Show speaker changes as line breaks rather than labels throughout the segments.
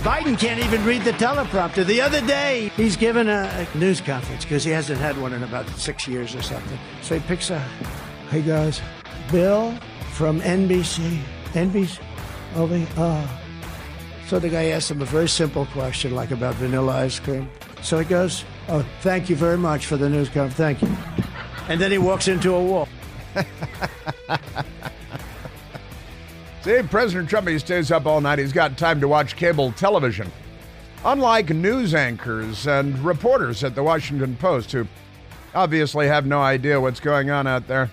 Biden can't even read the teleprompter. The other day, he's given a, a news conference because he hasn't had one in about six years or something. So he picks a, hey guys, Bill from NBC. NBC? Over uh. So the guy asks him a very simple question, like about vanilla ice cream. So he goes, oh, thank you very much for the news conference. Thank you. And then he walks into a wall.
See, President Trump, he stays up all night. He's got time to watch cable television. Unlike news anchors and reporters at the Washington Post, who obviously have no idea what's going on out there.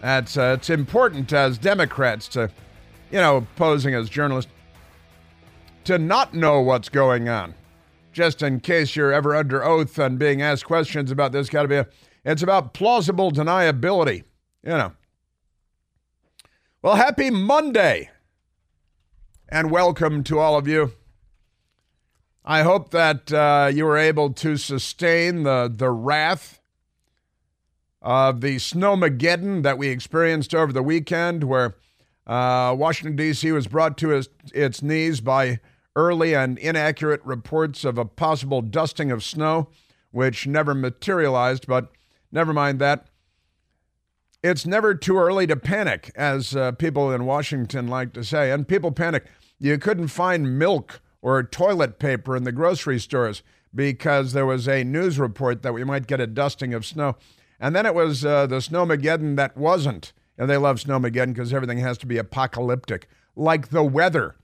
That's, uh, it's important as Democrats to, you know, posing as journalists, to not know what's going on. Just in case you're ever under oath and being asked questions about this, got to be a, it's about plausible deniability, you know. Well, happy Monday and welcome to all of you. I hope that uh, you were able to sustain the, the wrath of the snowmageddon that we experienced over the weekend, where uh, Washington, D.C. was brought to its, its knees by early and inaccurate reports of a possible dusting of snow, which never materialized, but never mind that. It's never too early to panic, as uh, people in Washington like to say. And people panic. You couldn't find milk or toilet paper in the grocery stores because there was a news report that we might get a dusting of snow. And then it was uh, the snowmageddon that wasn't. And they love snowmageddon because everything has to be apocalyptic, like the weather.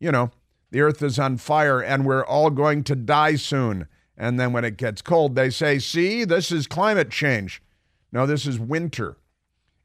You know, the earth is on fire and we're all going to die soon. And then when it gets cold, they say, see, this is climate change. No, this is winter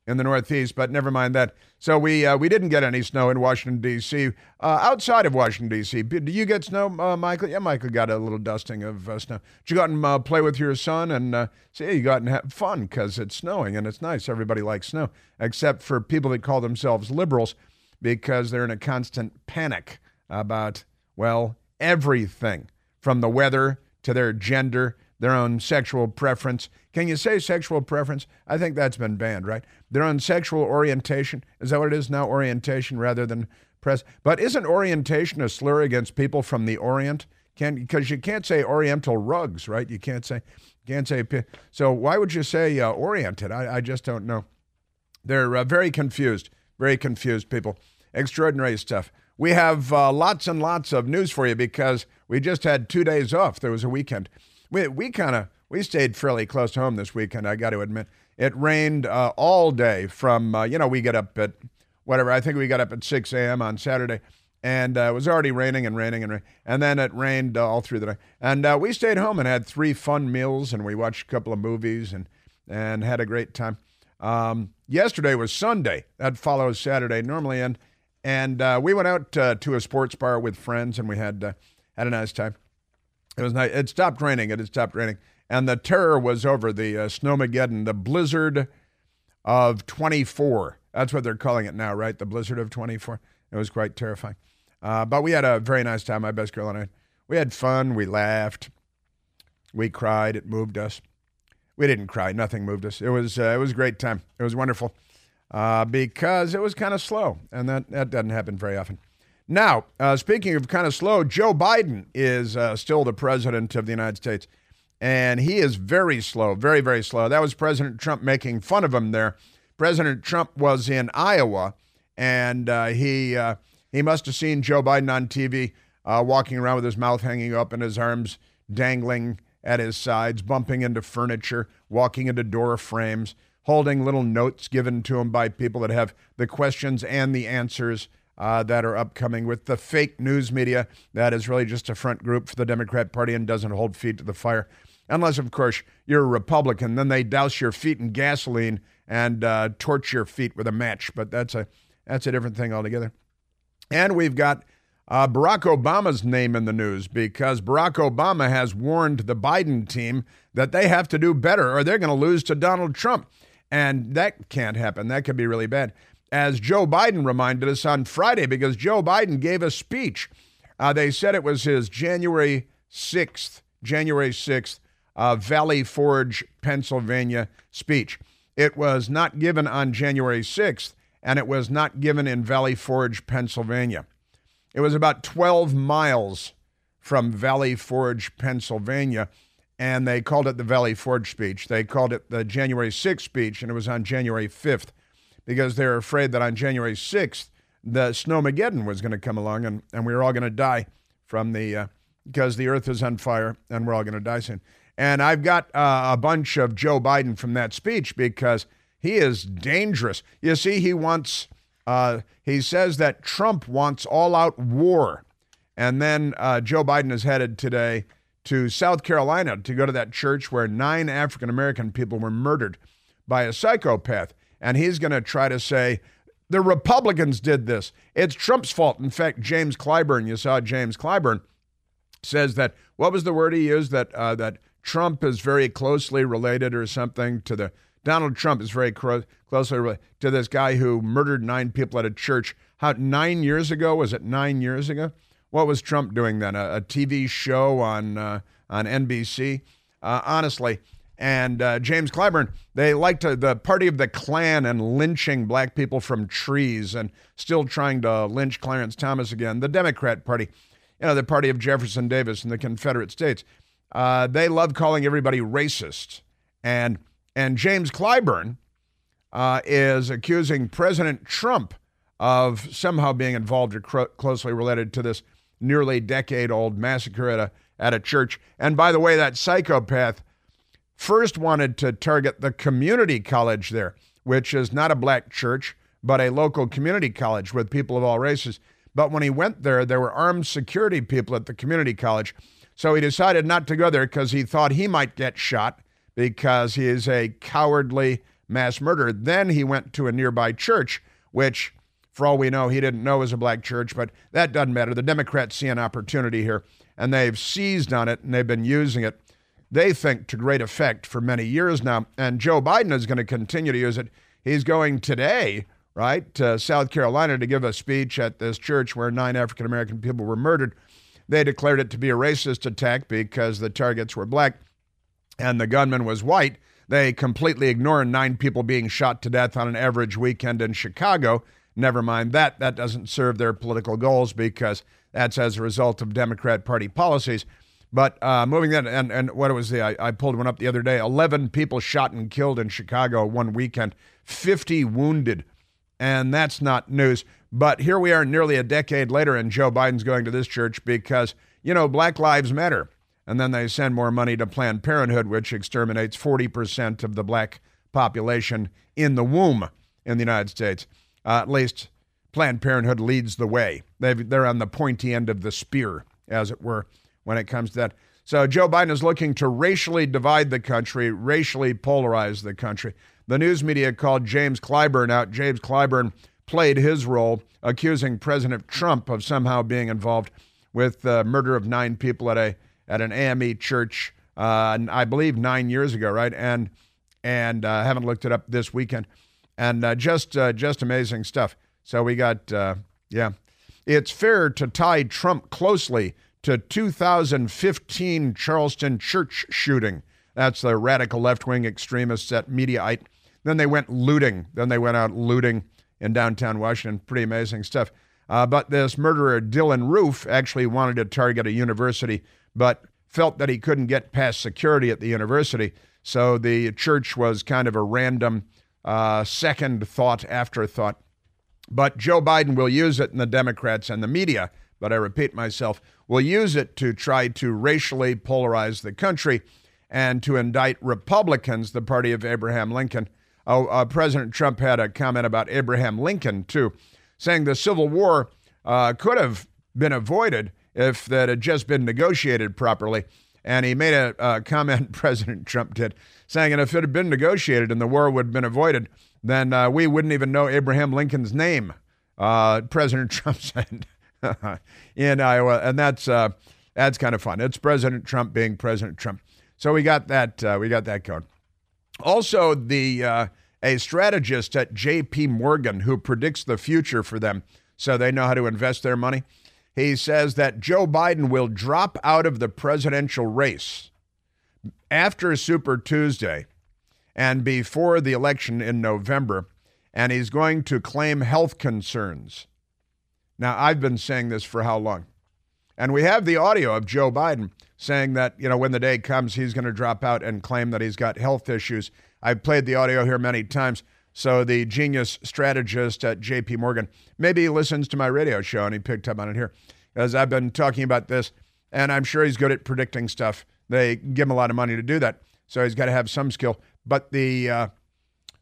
in the Northeast, but never mind that. So we uh, we didn't get any snow in Washington D.C. Uh, outside of Washington D.C., do you get snow, uh, Michael? Yeah, Michael got a little dusting of uh, snow. Did you go out and uh, play with your son and uh, see? You got and have fun because it's snowing and it's nice. Everybody likes snow, except for people that call themselves liberals because they're in a constant panic about well everything from the weather to their gender their own sexual preference. Can you say sexual preference? I think that's been banned, right? Their own sexual orientation. Is that what it is now? Orientation rather than press. But isn't orientation a slur against people from the Orient? Can because you can't say Oriental rugs, right? You can't say can't say. So why would you say uh, oriented? I, I just don't know. They're uh, very confused. Very confused people. Extraordinary stuff. We have uh, lots and lots of news for you because we just had two days off. There was a weekend we we kind of we stayed fairly close to home this weekend. I got to admit, it rained uh, all day. From uh, you know, we get up at whatever. I think we got up at 6 a.m. on Saturday, and uh, it was already raining and raining and rain. And then it rained uh, all through the night. And uh, we stayed home and had three fun meals, and we watched a couple of movies and and had a great time. Um, yesterday was Sunday. That follows Saturday normally, and and uh, we went out to a sports bar with friends, and we had had a nice time. It was nice. It stopped raining. It had stopped raining. And the terror was over the uh, snowmageddon, the blizzard of 24. That's what they're calling it now, right? The blizzard of 24. It was quite terrifying. Uh, but we had a very nice time, my best girl and I. We had fun. We laughed. We cried. It moved us. We didn't cry. Nothing moved us. It was, uh, it was a great time. It was wonderful uh, because it was kind of slow. And that, that doesn't happen very often. Now, uh, speaking of kind of slow, Joe Biden is uh, still the president of the United States, and he is very slow, very, very slow. That was President Trump making fun of him there. President Trump was in Iowa, and uh, he uh, he must have seen Joe Biden on TV uh, walking around with his mouth hanging up and his arms dangling at his sides, bumping into furniture, walking into door frames, holding little notes given to him by people that have the questions and the answers uh, that are upcoming with the fake news media that is really just a front group for the Democrat Party and doesn't hold feet to the fire. Unless, of course, you're a Republican, then they douse your feet in gasoline and uh, torch your feet with a match. But that's a that's a different thing altogether. And we've got uh, Barack Obama's name in the news because Barack Obama has warned the Biden team that they have to do better or they're going to lose to Donald Trump. And that can't happen. That could be really bad as Joe Biden reminded us on Friday, because Joe Biden gave a speech. Uh, they said it was his January 6th, January 6th, uh, Valley Forge, Pennsylvania speech. It was not given on January 6th, and it was not given in Valley Forge, Pennsylvania. It was about 12 miles from Valley Forge, Pennsylvania, and they called it the Valley Forge speech. They called it the January 6th speech, and it was on January 5th because they're afraid that on January 6th, the snowmageddon was going to come along and, and we were all going to die from the, uh, because the earth is on fire and we're all going to die soon. And I've got uh, a bunch of Joe Biden from that speech because he is dangerous. You see, he wants, uh, he says that Trump wants all out war. And then uh, Joe Biden is headed today to South Carolina to go to that church where nine African American people were murdered by a psychopath. And he's going to try to say, the Republicans did this. It's Trump's fault. In fact, James Clyburn, you saw James Clyburn, says that what was the word he used that uh, that Trump is very closely related or something to the Donald Trump is very cro- closely related to this guy who murdered nine people at a church. How nine years ago was it? Nine years ago. What was Trump doing then? A, a TV show on uh, on NBC. Uh, honestly, and uh, James Clyburn, they like to the party of the Klan and lynching black people from trees and still trying to lynch Clarence Thomas again. The Democrat Party, you know, the party of Jefferson Davis and the Confederate States, uh, they love calling everybody racist. And and James Clyburn uh, is accusing President Trump of somehow being involved or closely related to this nearly decade-old massacre at a at a church. And by the way, that psychopath first wanted to target the community college there, which is not a black church, but a local community college with people of all races. But when he went there, there were armed security people at the community college. So he decided not to go there because he thought he might get shot because he is a cowardly mass murderer. Then he went to a nearby church, which, for all we know, he didn't know was a black church, but that doesn't matter. The Democrats see an opportunity here, and they've seized on it and they've been using it they think, to great effect for many years now. And Joe Biden is going to continue to use it. He's going today, right, to South Carolina to give a speech at this church where nine African American people were murdered. They declared it to be a racist attack because the targets were black and the gunman was white. They completely ignore nine people being shot to death on an average weekend in Chicago. Never mind that. That doesn't serve their political goals because that's as a result of Democrat Party policies. But uh, moving that, and, and what it was, the, I, I pulled one up the other day 11 people shot and killed in Chicago one weekend, 50 wounded. And that's not news. But here we are nearly a decade later, and Joe Biden's going to this church because, you know, Black Lives Matter. And then they send more money to Planned Parenthood, which exterminates 40% of the black population in the womb in the United States. Uh, at least Planned Parenthood leads the way. they they're on the pointy end of the spear, as it were when it comes to that. So Joe Biden is looking to racially divide the country, racially polarize the country. The news media called James Clyburn out. James Clyburn played his role, accusing President Trump of somehow being involved with the murder of nine people at a at an AME church, uh, I believe nine years ago, right? And and uh, haven't looked it up this weekend, and uh, just uh, just amazing stuff. So we got uh, yeah, it's fair to tie Trump closely to 2015 Charleston church shooting. That's the radical left wing extremists at Mediaite. Then they went looting. Then they went out looting in downtown Washington. Pretty amazing stuff. Uh, but this murderer, Dylann Roof, actually wanted to target a university, but felt that he couldn't get past security at the university. So the church was kind of a random uh, second thought, afterthought. But Joe Biden will use it, in the Democrats and the media but I repeat myself, will use it to try to racially polarize the country and to indict Republicans, the party of Abraham Lincoln. Oh, uh, President Trump had a comment about Abraham Lincoln, too, saying the Civil War uh, could have been avoided if that had just been negotiated properly. And he made a, comment, President Trump did, saying, and if it had been negotiated and the war would have been avoided, then uh, we wouldn't even know Abraham Lincoln's name. Uh, President Trump said, in Iowa, and that's uh, that's kind of fun. It's President Trump being President Trump. So we got that uh, we got that code. Also, the uh, a strategist at J.P. Morgan who predicts the future for them, so they know how to invest their money. He says that Joe Biden will drop out of the presidential race after Super Tuesday and before the election in November, and he's going to claim health concerns Now, I've been saying this for how long? And we have the audio of Joe Biden saying that, you know, when the day comes, he's going to drop out and claim that he's got health issues. I've played the audio here many times. So the genius strategist at JP Morgan, maybe he listens to my radio show and he picked up on it here. As I've been talking about this, and I'm sure he's good at predicting stuff. They give him a lot of money to do that. So he's got to have some skill. But the uh,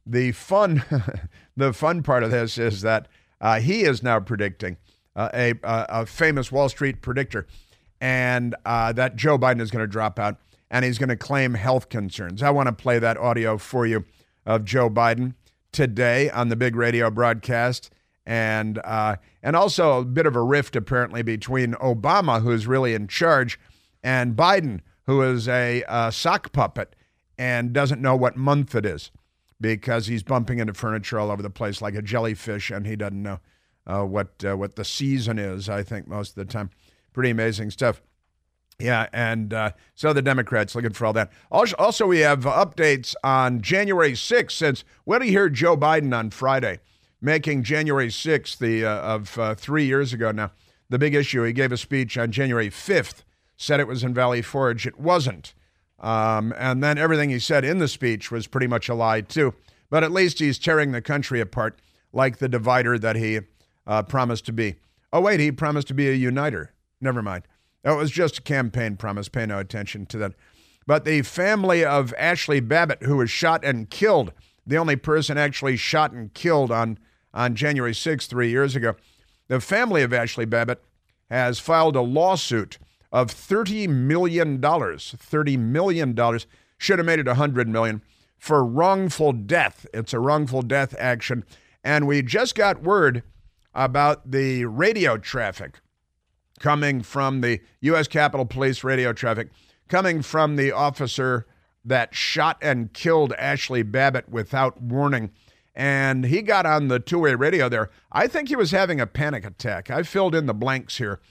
the fun the fun part of this is that uh, he is now predicting uh, a, a famous Wall Street predictor, and uh, that Joe Biden is going to drop out and he's going to claim health concerns. I want to play that audio for you of Joe Biden today on the big radio broadcast. And uh, and also a bit of a rift apparently between Obama, who's really in charge, and Biden, who is a, a sock puppet and doesn't know what month it is because he's bumping into furniture all over the place like a jellyfish, and he doesn't know uh, what uh, what the season is. I think most of the time, pretty amazing stuff. Yeah, and uh, so the Democrats looking for all that. Also, we have updates on January 6th. Since when do you hear Joe Biden on Friday making January 6th the uh, of uh, three years ago now the big issue? He gave a speech on January 5th, said it was in Valley Forge. It wasn't, um, and then everything he said in the speech was pretty much a lie too. But at least he's tearing the country apart like the divider that he uh, promised to be. Oh, wait, he promised to be a uniter. Never mind. It was just a campaign promise. Pay no attention to that. But the family of Ashley Babbitt, who was shot and killed, the only person actually shot and killed on, on January 6th, three years ago, the family of Ashley Babbitt has filed a lawsuit of $30 million. $30 million. Should have made it 100 million for wrongful death. It's a wrongful death action. And we just got word about the radio traffic coming from the U.S. Capitol Police radio traffic, coming from the officer that shot and killed Ashley Babbitt without warning. And he got on the two way radio there. I think he was having a panic attack. I filled in the blanks here.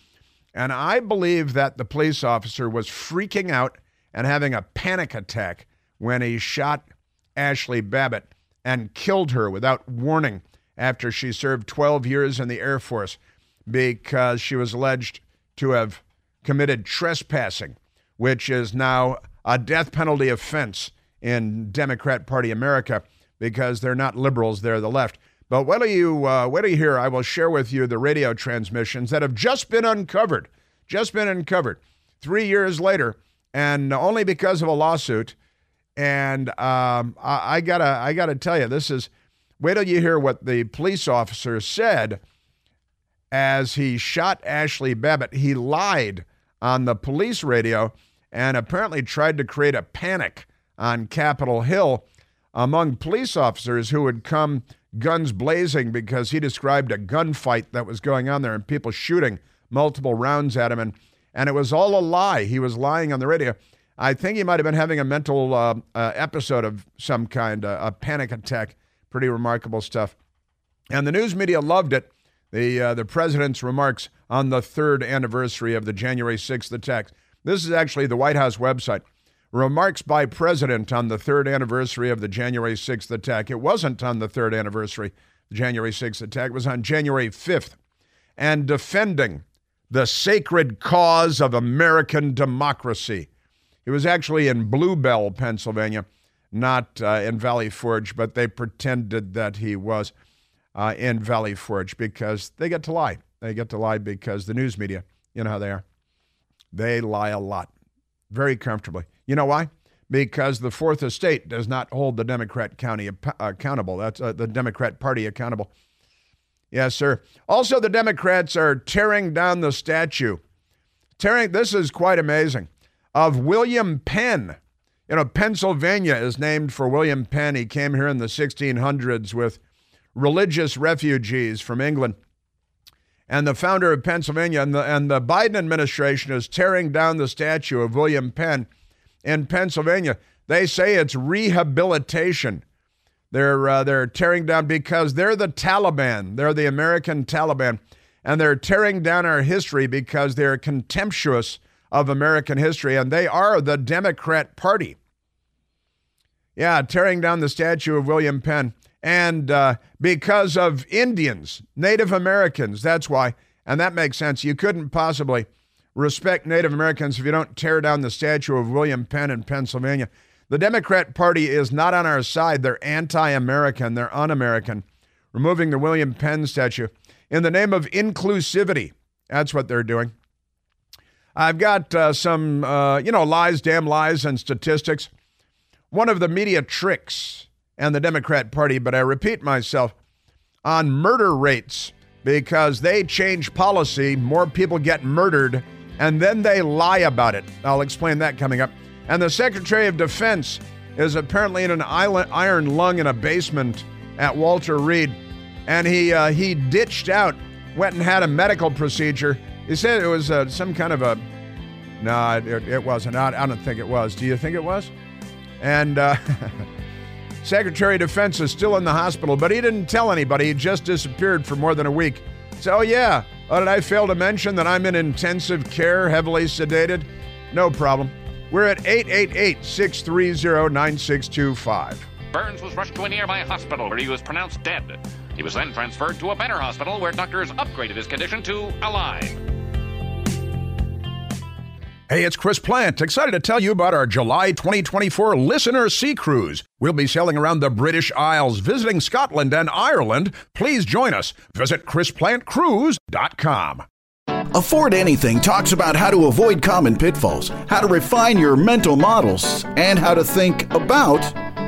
And I believe that the police officer was freaking out and having a panic attack when he shot Ashley Babbitt and killed her without warning after she served 12 years in the Air Force because she was alleged to have committed trespassing, which is now a death penalty offense in Democrat Party America because they're not liberals, they're the left. But wait till you uh, wait you hear, I will share with you the radio transmissions that have just been uncovered, just been uncovered three years later, and only because of a lawsuit. And um, I, I gotta I gotta tell you, this is Wait till you hear what the police officer said as he shot Ashley Babbitt. He lied on the police radio and apparently tried to create a panic on Capitol Hill among police officers who had come guns blazing because he described a gunfight that was going on there and people shooting multiple rounds at him. And, and it was all a lie. He was lying on the radio. I think he might have been having a mental uh, uh, episode of some kind, uh, a panic attack. Pretty remarkable stuff. And the news media loved it. The, uh, the president's remarks on the third anniversary of the January 6th attacks. This is actually the White House website. Remarks by President on the third anniversary of the January 6th attack. It wasn't on the third anniversary, the January 6th attack. It was on January 5th. And defending the sacred cause of American democracy. It was actually in Blue Bell, Pennsylvania not uh, in Valley Forge, but they pretended that he was uh, in Valley Forge because they get to lie. They get to lie because the news media, you know how they are. They lie a lot, very comfortably. You know why? Because the Fourth Estate does not hold the Democrat County accountable. That's uh, the Democrat Party accountable. Yes, sir. Also, the Democrats are tearing down the statue. Tearing. This is quite amazing. Of William Penn you know, Pennsylvania is named for William Penn. He came here in the 1600s with religious refugees from England. And the founder of Pennsylvania and the, and the Biden administration is tearing down the statue of William Penn in Pennsylvania. They say it's rehabilitation. They're, uh, they're tearing down because they're the Taliban. They're the American Taliban. And they're tearing down our history because they're contemptuous of American history, and they are the Democrat Party. Yeah, tearing down the statue of William Penn. And uh, because of Indians, Native Americans, that's why. And that makes sense. You couldn't possibly respect Native Americans if you don't tear down the statue of William Penn in Pennsylvania. The Democrat Party is not on our side. They're anti American, they're un American, removing the William Penn statue in the name of inclusivity. That's what they're doing. I've got uh, some, uh, you know, lies, damn lies, and statistics. One of the media tricks and the Democrat Party, but I repeat myself, on murder rates because they change policy, more people get murdered, and then they lie about it. I'll explain that coming up. And the Secretary of Defense is apparently in an iron lung in a basement at Walter Reed, and he uh, he ditched out, went and had a medical procedure. He said it was uh, some kind of a no, it, it wasn't. I, I, don't think it was. Do you think it was? And uh, Secretary of Defense is still in the hospital, but he didn't tell anybody. He just disappeared for more than a week. So, yeah. Oh, did I fail to mention that I'm in intensive care, heavily sedated? No problem. We're at 888 630 9625.
Burns was rushed to a nearby hospital where he was pronounced dead. He was then transferred to a better hospital where doctors upgraded his condition to alive.
Hey, it's Chris Plante. excited to tell you about our July 2024 Listener Sea Cruise. We'll be sailing around the British Isles, visiting Scotland and Ireland. Please join us. Visit ChrisPlanteCruise.com.
Afford Anything talks about how to avoid common pitfalls, how to refine your mental models, and how to think about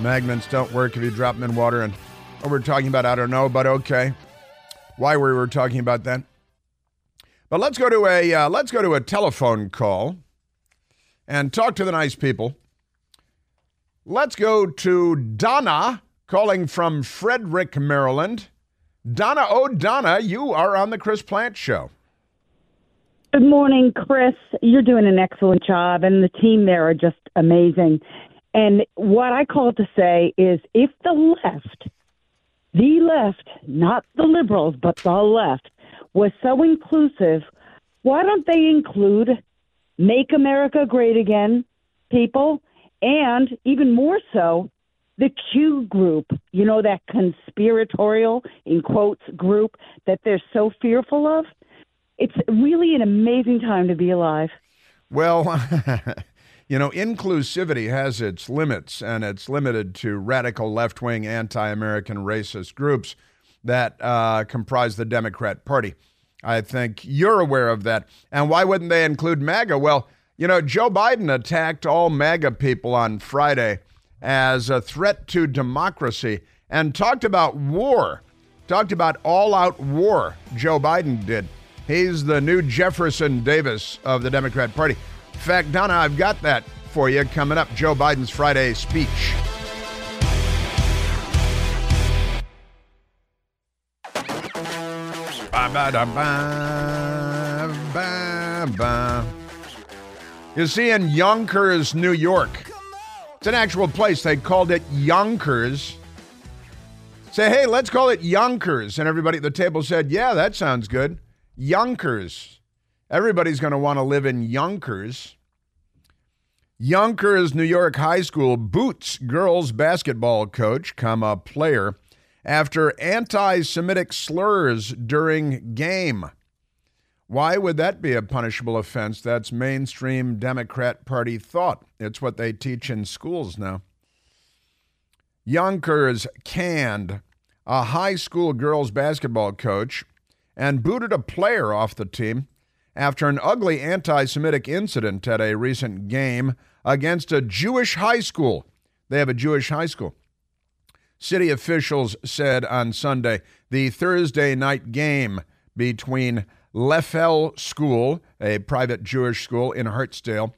Magnets don't work if you drop them in water. And what we're talking about, I don't know, but okay. Why we were talking about that. But let's go to a uh, let's go to a telephone call and talk to the nice people. Let's go to Donna calling from Frederick, Maryland. Donna, oh Donna, you are on the Chris Plante Show.
Good morning, Chris. You're doing an excellent job, and the team there are just amazing. And what I call to say is if the left, the left, not the liberals, but the left, was so inclusive, why don't they include Make America Great Again people and even more so the Q group, you know, that conspiratorial, in quotes, group that they're so fearful of? It's really an amazing time to be alive.
Well, You know, inclusivity has its limits, and it's limited to radical left wing, anti American racist groups that uh, comprise the Democrat Party. I think you're aware of that. And why wouldn't they include MAGA? Well, you know, Joe Biden attacked all MAGA people on Friday as a threat to democracy and talked about war, talked about all out war. Joe Biden did. He's the new Jefferson Davis of the Democrat Party. In fact, Donna, I've got that for you coming up Joe Biden's Friday speech. You see, in Yonkers, New York, it's an actual place. They called it Yonkers. Say, hey, let's call it Yonkers. And everybody at the table said, yeah, that sounds good. Yonkers. Everybody's going to want to live in Yonkers. Yonkers New York High School boots girls basketball coach, comma player, after anti-Semitic slurs during game. Why would that be a punishable offense? That's mainstream Democrat Party thought. It's what they teach in schools now. Yonkers canned a high school girls basketball coach and booted a player off the team after an ugly anti Semitic incident at a recent game against a Jewish high school. They have a Jewish high school. City officials said on Sunday the Thursday night game between Leffell School, a private Jewish school in Hartsdale,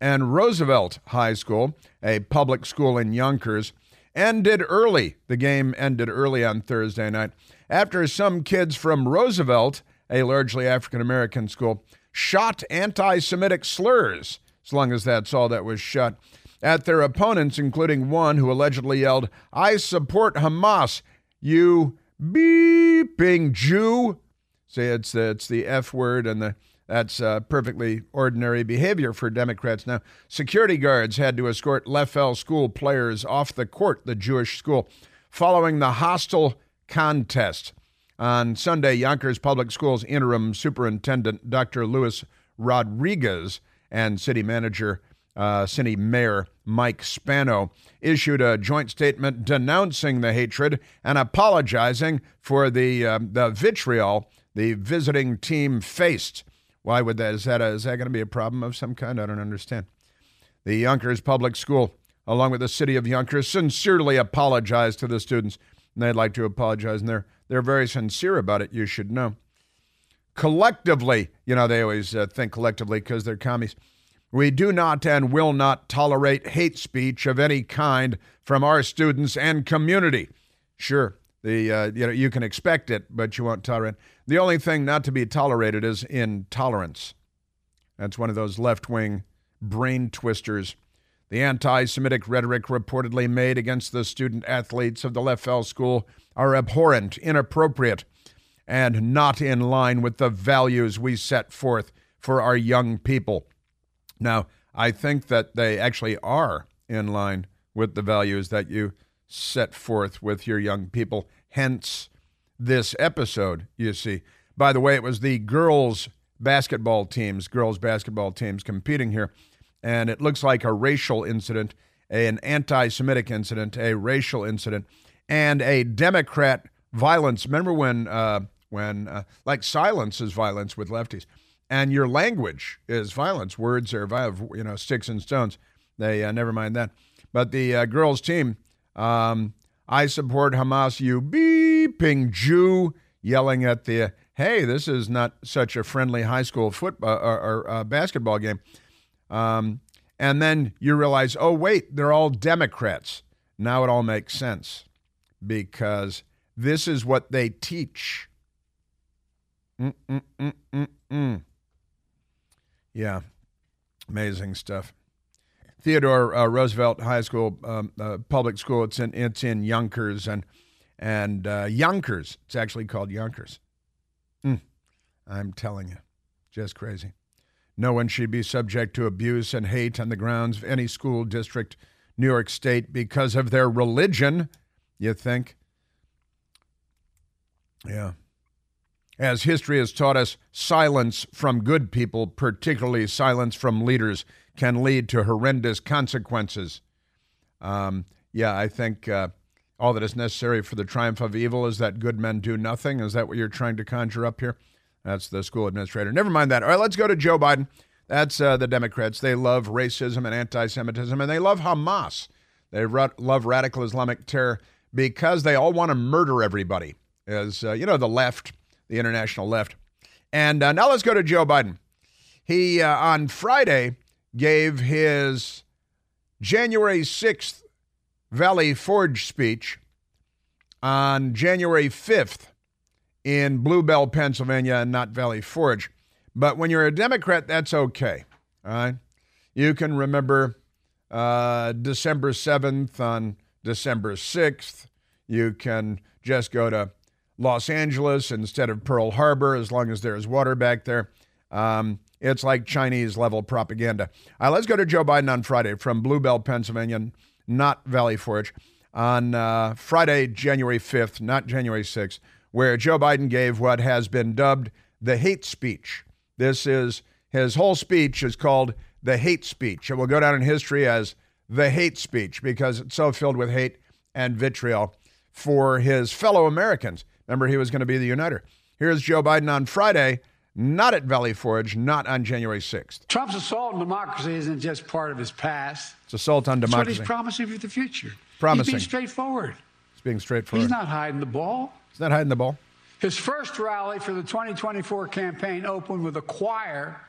and Roosevelt High School, a public school in Yonkers, ended early. The game ended early on Thursday night after some kids from Roosevelt a largely African American school, shot anti Semitic slurs, as long as that's all that was shot, at their opponents, including one who allegedly yelled, I support Hamas, you beeping Jew. See, it's, it's the F word, and the, that's uh, perfectly ordinary behavior for Democrats. Now, security guards had to escort Leffell school players off the court, the Jewish school, following the hostile contest. On Sunday, Yonkers Public Schools interim superintendent Dr. Luis Rodriguez and city manager, uh, city mayor Mike Spano issued a joint statement denouncing the hatred and apologizing for the uh, the vitriol the visiting team faced. Why would that? Is that, a, is that going to be a problem of some kind? I don't understand. The Yonkers Public School, along with the city of Yonkers, sincerely apologized to the students, and they'd like to apologize, and they're they're very sincere about it. You should know. Collectively, you know, they always uh, think collectively because they're commies. We do not and will not tolerate hate speech of any kind from our students and community. Sure, the uh, you know you can expect it, but you won't tolerate. The only thing not to be tolerated is intolerance. That's one of those left-wing brain twisters. The anti-Semitic rhetoric reportedly made against the student athletes of the Leffell School are abhorrent, inappropriate, and not in line with the values we set forth for our young people. Now, I think that they actually are in line with the values that you set forth with your young people. Hence, this episode, you see. By the way, it was the girls' basketball teams, girls' basketball teams competing here. And it looks like a racial incident, an anti Semitic incident, a racial incident, and a Democrat violence. Remember when, uh, when uh, like silence is violence with lefties and your language is violence. Words are, you know, sticks and stones. They uh, never mind that. But the uh, girls' team, um, I support Hamas. You beeping Jew, yelling at the hey, this is not such a friendly high school football or, or uh, basketball game. Um, and then you realize, oh wait, they're all Democrats. Now it all makes sense because this is what they teach. Mm-mm-mm-mm-mm. Yeah, amazing stuff. Theodore uh, Roosevelt High School, um, uh, public school. It's in it's in Yonkers and and uh, Yonkers. It's actually called Yonkers. Mm, I'm telling you, just crazy. No one should be subject to abuse and hate on the grounds of any school district, New York State, because of their religion. You think? Yeah. As history has taught us, silence from good people, particularly silence from leaders, can lead to horrendous consequences. Um, yeah, I think uh, all that is necessary for the triumph of evil is that good men do nothing. Is that what you're trying to conjure up here? That's the school administrator. Never mind that. All right, let's go to Joe Biden. That's uh, the Democrats. They love racism and anti Semitism, and they love Hamas. They ra- love radical Islamic terror because they all want to murder everybody. As uh, you know, the left the international left. And uh, now let's go to Joe Biden. He, uh, on Friday, gave his January 6th Valley Forge speech on January 5th in Blue Bell, Pennsylvania, and not Valley Forge. But when you're a Democrat, that's okay. All right. You can remember uh, December 7th on December 6th. You can just go to Los Angeles instead of Pearl Harbor, as long as there's water back there. Um, it's like Chinese level propaganda. All right, let's go to Joe Biden on Friday from Blue Bell, Pennsylvania, not Valley Forge, on uh, Friday, January 5th, not January 6th, where Joe Biden gave what has been dubbed the hate speech. This is his whole speech is called the hate speech. It will go down in history as the hate speech because it's so filled with hate and vitriol for his fellow Americans. Remember, he was going to be the uniter. Here's Joe Biden on Friday, not at Valley Forge, not on January 6th.
Trump's assault on democracy isn't just part of his past.
It's assault on democracy.
That's what he's promising for the future.
Promising.
He's being straightforward.
He's being straightforward.
He's not hiding the ball.
He's not hiding the ball.
His first rally for the 2024 campaign opened with a choir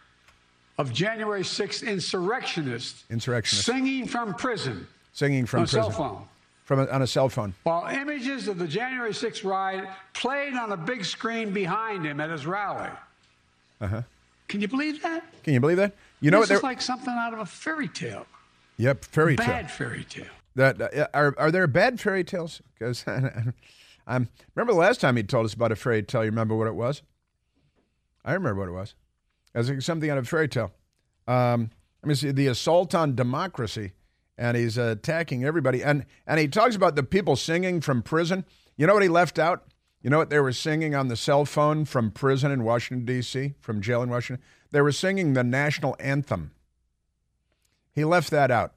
of January 6th insurrectionists.
Insurrectionists.
Singing from prison.
Singing from
on
prison.
cell phone.
from a, on a cell phone.
While images of the January 6th riot played on a big screen behind him at his rally.
Uh huh.
Can you believe that?
Can you believe that? You know
this is like something out of a fairy tale.
Yep, fairy tale.
Bad fairy tale.
That uh, are are there bad fairy tales? Because I'm remember the last time he told us about a fairy tale. You remember what it was? I remember what it was. It was something out of a fairy tale. Um, let me see the assault on democracy, and he's attacking everybody. And and he talks about the people singing from prison. You know what he left out? You know what they were singing on the cell phone from prison in Washington D.C. from jail in Washington? They were singing the national anthem. He left that out.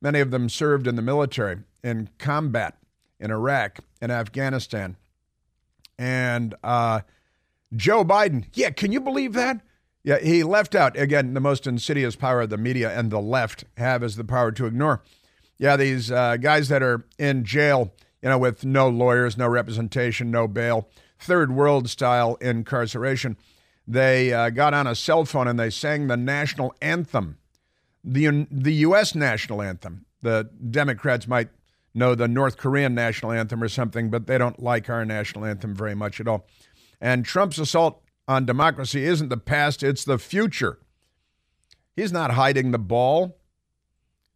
Many of them served in the military, in combat, in Iraq, in Afghanistan. And uh, Joe Biden, yeah, can you believe that? Yeah, he left out, again, the most insidious power the media and the left have is the power to ignore. Yeah, these uh, guys that are in jail, you know, with no lawyers, no representation, no bail, third world style incarceration, they uh, got on a cell phone and they sang the national anthem the the U.S. national anthem. The Democrats might know the North Korean national anthem or something, but they don't like our national anthem very much at all. And Trump's assault on democracy isn't the past; it's the future. He's not hiding the ball.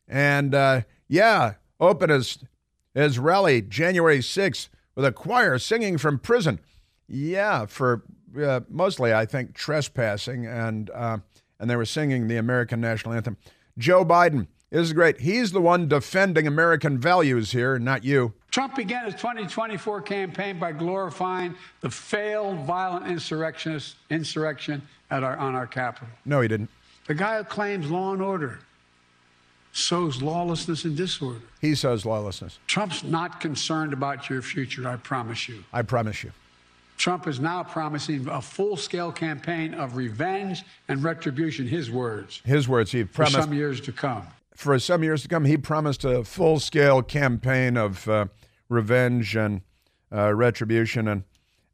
And uh, yeah, open his his rally January 6th with a choir singing from prison. Yeah, for uh, mostly I think trespassing, and uh, and they were singing the American national anthem. Joe Biden. This is great. He's the one defending American values here, not you.
Trump began his 2024 campaign by glorifying the failed violent insurrectionist insurrection at our, on our Capitol.
No, he didn't.
The guy who claims law and order sows lawlessness and disorder.
He sows lawlessness.
Trump's not concerned about your future, I promise you.
I promise you.
Trump is now promising a full scale campaign of revenge and retribution, his words.
His words. He promised.
For some years to come.
For some years to come, he promised a full scale campaign of uh, revenge and uh, retribution. And,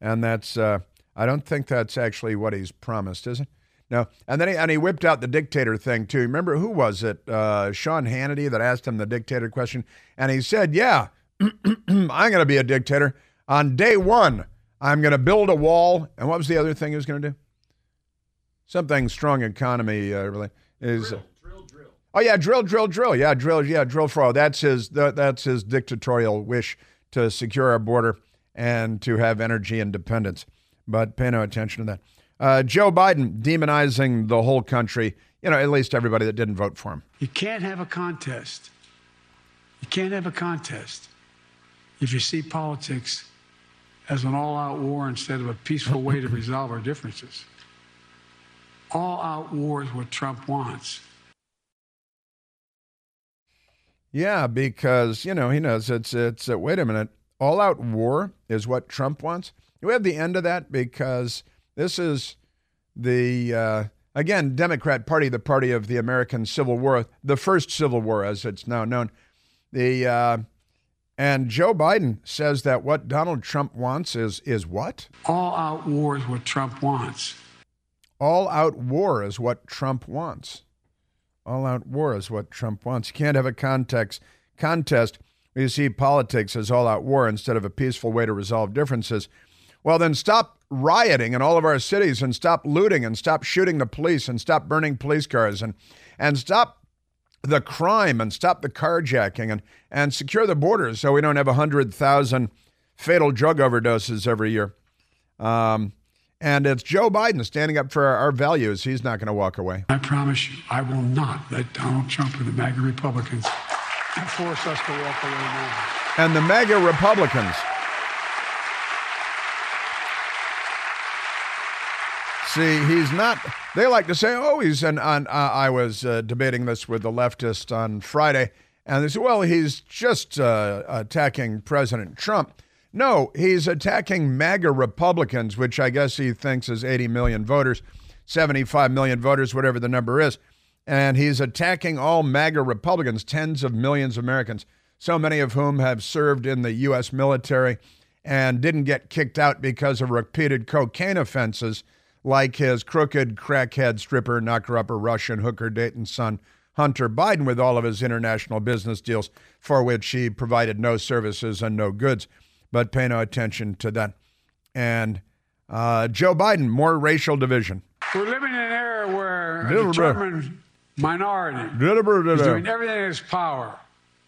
and that's, uh, I don't think that's actually what he's promised, is it? No. And then he, and he whipped out the dictator thing, too. Remember, who was it? Uh, Sean Hannity that asked him the dictator question. And he said, Yeah, I'm going to be a dictator. On day one, I'm going to build a wall. And what was the other thing he was going to do? Something strong economy uh, really is. Drill. Oh yeah, drill, drill, drill. Yeah, drill. Yeah, drill for all. That's his. That's his dictatorial wish to secure our border and to have energy independence. But pay no attention to that. Uh, Joe Biden demonizing the whole country. You know, at least everybody that didn't vote for him.
You can't have a contest. You can't have a contest if you see politics as an all out war instead of a peaceful way to resolve our differences. All out war is what Trump wants.
Yeah, because, you know, he knows it's, it's, uh, wait a minute, all out war is what Trump wants. We have the end of that because this is the, uh, again, Democrat Party, the party of the American Civil War, the first Civil War, as it's now known. The, uh, and Joe Biden says that what Donald Trump wants is is what?
All out war is what Trump wants.
All out war is what Trump wants. All out war is what Trump wants. You can't have a context contest you see politics as all out war instead of a peaceful way to resolve differences. Well, then stop rioting in all of our cities and stop looting and stop shooting the police and stop burning police cars and and stop the crime and stop the carjacking and, and secure the borders so we don't have 100,000 fatal drug overdoses every year. Um, and it's Joe Biden standing up for our, values. He's not going to walk away.
I promise you, I will not let Donald Trump and the MAGA Republicans force us to walk away now.
And the MAGA Republicans. See, he's not. They like to say, "Oh, he's." And on, uh, I was uh, debating this with the leftist on Friday, and they said, "Well, he's just uh, attacking President Trump." No, he's attacking MAGA Republicans, which I guess he thinks is 80 million voters, 75 million voters, whatever the number is, and he's attacking all MAGA Republicans, tens of millions of Americans, so many of whom have served in the U.S. military and didn't get kicked out because of repeated cocaine offenses like his crooked crackhead stripper, knocker upper Russian hooker Dayton son, Hunter Biden with all of his international business deals for which he provided no services and no goods. But pay no attention to that. And uh, Joe Biden, more racial division.
We're living in an era where a determined minority is doing everything in its power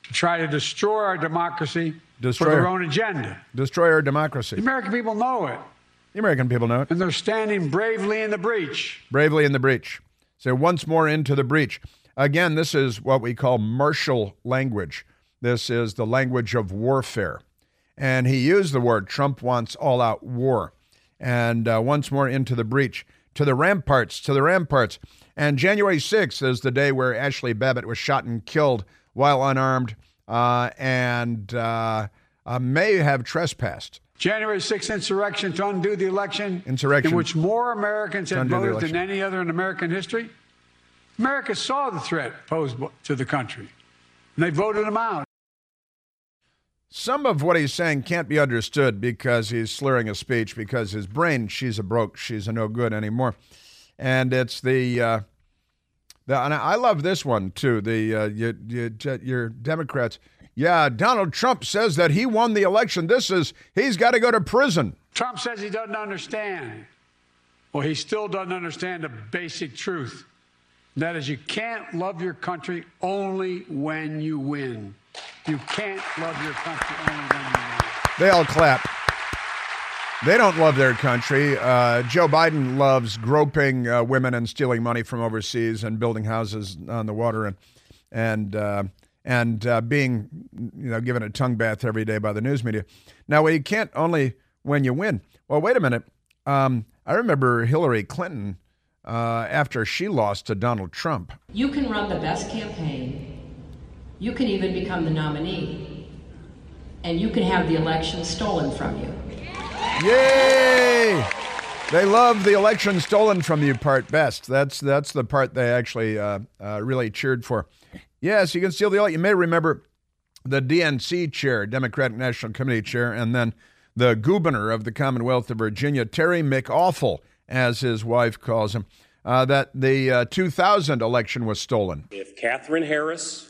to try to destroy our democracy
Destroy
for their
our-
own agenda.
Destroy our democracy.
The American people know it,
The American people know it.
and they're standing bravely in the breach.
Bravely in the breach. So once more into the breach. Again, this is what we call martial language. This is the language of warfare. And he used the word Trump wants all out war. And uh, once more into the breach. To the ramparts, to the ramparts. And January 6th is the day where Ashli Babbitt was shot and killed while unarmed uh, and uh, uh, may have trespassed.
January 6th insurrection to undo the election,
Insurrection.
in which more Americans had voted than any other in American history. America saw the threat posed to the country, and they voted him out.
Some of what he's saying can't be understood because he's slurring a speech because his brain, she's a broke, she's a no good anymore. And it's the, uh, the and I love this one too. The uh, you, you, your Democrats, yeah, Donald Trump says that he won the election. This is he's got to go to prison.
Trump says he doesn't understand. Well, he still doesn't understand the basic truth. That is, you can't love your country only when you win. You can't love your country only when you win.
They all clap. They don't love their country. Uh, Joe Biden loves groping uh, women and stealing money from overseas and building houses on the water and and uh, and uh, being you know given a tongue bath every day by the news media. Now you can't only when you win. Well, wait a minute. Um, I remember Hillary Clinton uh, after she lost to Donald Trump.
You can run the best campaign. You can even become the nominee. And you can have the election stolen from you.
Yay! They love the election stolen from you part best. That's that's the part they actually uh, uh, really cheered for. Yes, you can steal the election. You may remember the DNC chair, Democratic National Committee chair, and then the governor of the Commonwealth of Virginia, Terry McAwful, as his wife calls him, uh, that the uh, 2000 election was stolen.
If Katherine Harris,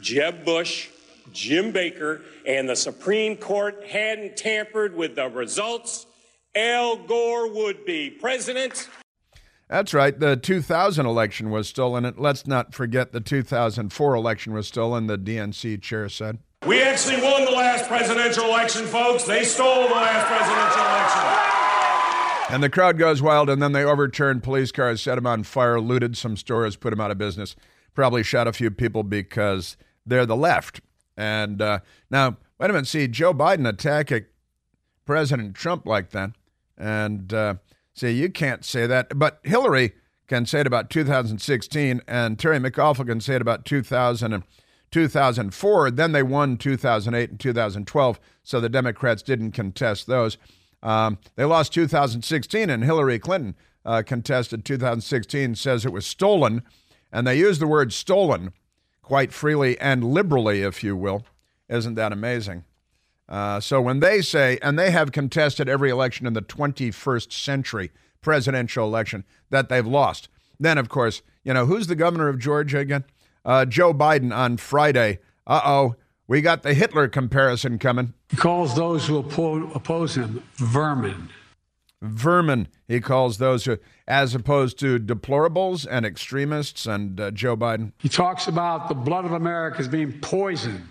Jeb Bush, Jim Baker, and the Supreme Court hadn't tampered with the results, Al Gore would be president.
That's right. The 2000 election was stolen. And let's not forget the 2004 election was stolen, the DNC chair said.
We actually won the last presidential election, folks. They stole the last presidential election.
And the crowd goes wild, and then they overturned police cars, set them on fire, looted some stores, put them out of business, probably shot a few people because they're the left. And uh, now, wait a minute, see, Joe Biden attacking President Trump like that. And uh, see, you can't say that. But Hillary can say it about 2016, and Terry McAuliffe can say it about 2000 and 2004. Then they won 2008 and 2012, so the Democrats didn't contest those. Um, they lost 2016, and Hillary Clinton uh, contested 2016, says it was stolen. And they use the word stolen quite freely and liberally, if you will. Isn't that amazing? Uh, so when they say, and they have contested every election in the 21st century presidential election that they've lost, then of course, you know, who's the governor of Georgia again? Uh, Joe Biden on Friday. Uh oh, we got the Hitler comparison coming.
He calls those who oppose him vermin.
Vermin, he calls those who, as opposed to deplorables and extremists and uh, Joe Biden.
He talks about the blood of America as being poisoned,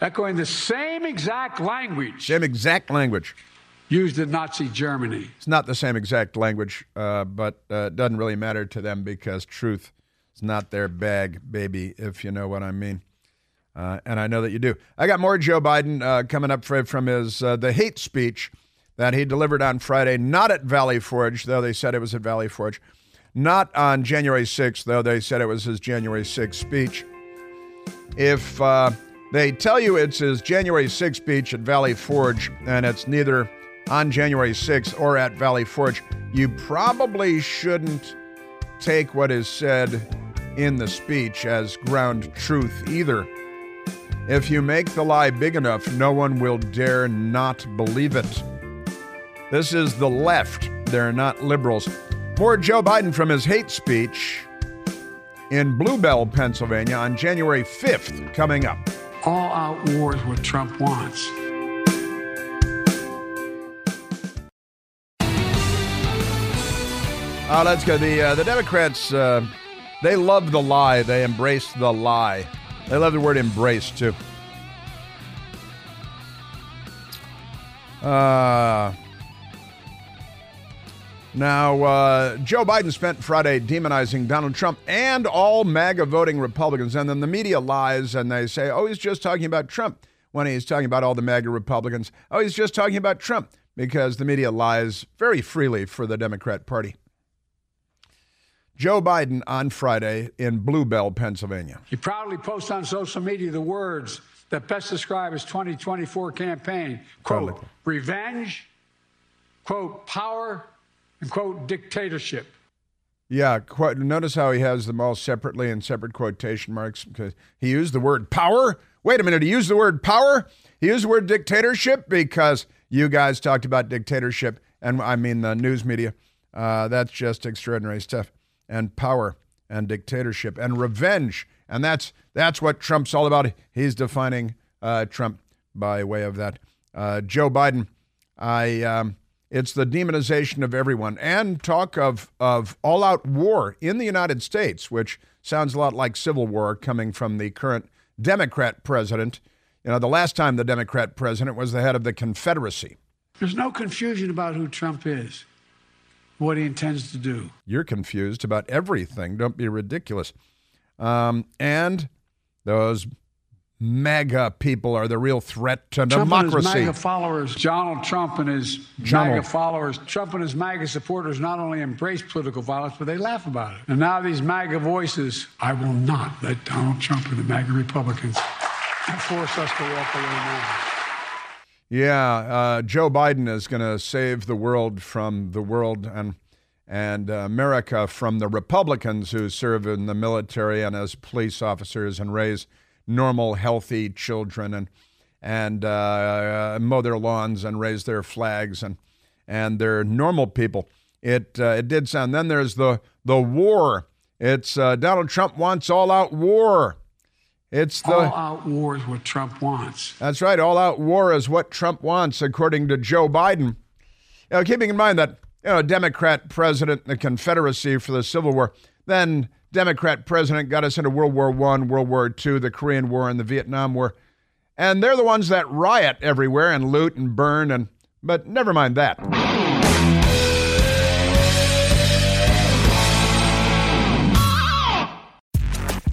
echoing the same exact language
Same exact language.
used in Nazi Germany.
It's not the same exact language, uh, but uh, it doesn't really matter to them because truth is not their bag, baby, if you know what I mean. Uh, and I know that you do. I got more Joe Biden uh, coming up for, from his uh, the hate speech that he delivered on Friday, not at Valley Forge, though they said it was at Valley Forge, not on January 6th, though they said it was his January 6th speech. If uh, they tell you it's his January 6th speech at Valley Forge and it's neither on January 6th or at Valley Forge, you probably shouldn't take what is said in the speech as ground truth either. If you make the lie big enough, no one will dare not believe it. This is the left. They're not liberals. More Joe Biden from his hate speech. in Blue Bell, Pennsylvania on January 5th, coming up.
All out war is what Trump wants.
Uh, let's go. The uh, the Democrats uh, they love the lie. They embrace the lie. They love the word embrace too. Uh, now, uh, Joe Biden spent Friday demonizing Donald Trump and all MAGA voting Republicans, and then the media lies and they say, "Oh, he's just talking about Trump." When he's talking about all the MAGA Republicans, oh, he's just talking about Trump because the media lies very freely for the Democrat Party. Joe Biden on Friday in Blue Bell, Pennsylvania.
He proudly posts on social media the words that best describe his 2024 campaign quote, Probably. revenge, quote, power, quote, dictatorship.
Yeah, quite, notice how he has them all separately in separate quotation marks because he used the word power. Wait a minute, he used the word power? He used the word dictatorship because you guys talked about dictatorship, and I mean the news media. Uh, that's just extraordinary stuff and power and dictatorship and revenge. And that's that's what Trump's all about. He's defining uh, Trump by way of that. Uh, Joe Biden, I um, it's the demonization of everyone and talk of of all out war in the United States, which sounds a lot like civil war coming from the current Democrat president. You know, the last time the Democrat president was the head of the Confederacy.
There's no confusion about who Trump is what he intends to do.
You're confused about everything. Don't be ridiculous. Um, and those MAGA people are the real threat to
Trump
democracy.
And his MAGA followers, Donald Trump and his Donald. MAGA followers, Trump and his MAGA supporters not only embrace political violence, but they laugh about it. And now these MAGA voices, I will not let Donald Trump and the MAGA Republicans force us to walk away now.
Yeah, uh, Joe Biden is going to save the world from the world and and uh, America from the Republicans who serve in the military and as police officers and raise normal, healthy children and and uh, mow their lawns and raise their flags and and they're normal people. It uh, it did sound. Then there's the the war. It's uh, Donald Trump wants all out war. It's the
all out war is what Trump wants.
That's right. All out war is what Trump wants, according to Joe Biden. Know, keeping in mind that you know, Democrat president in the Confederacy for the Civil War, then Democrat president got us into World War One, World War Two, the Korean War, and the Vietnam War, and they're the ones that riot everywhere and loot and burn and. But never mind that.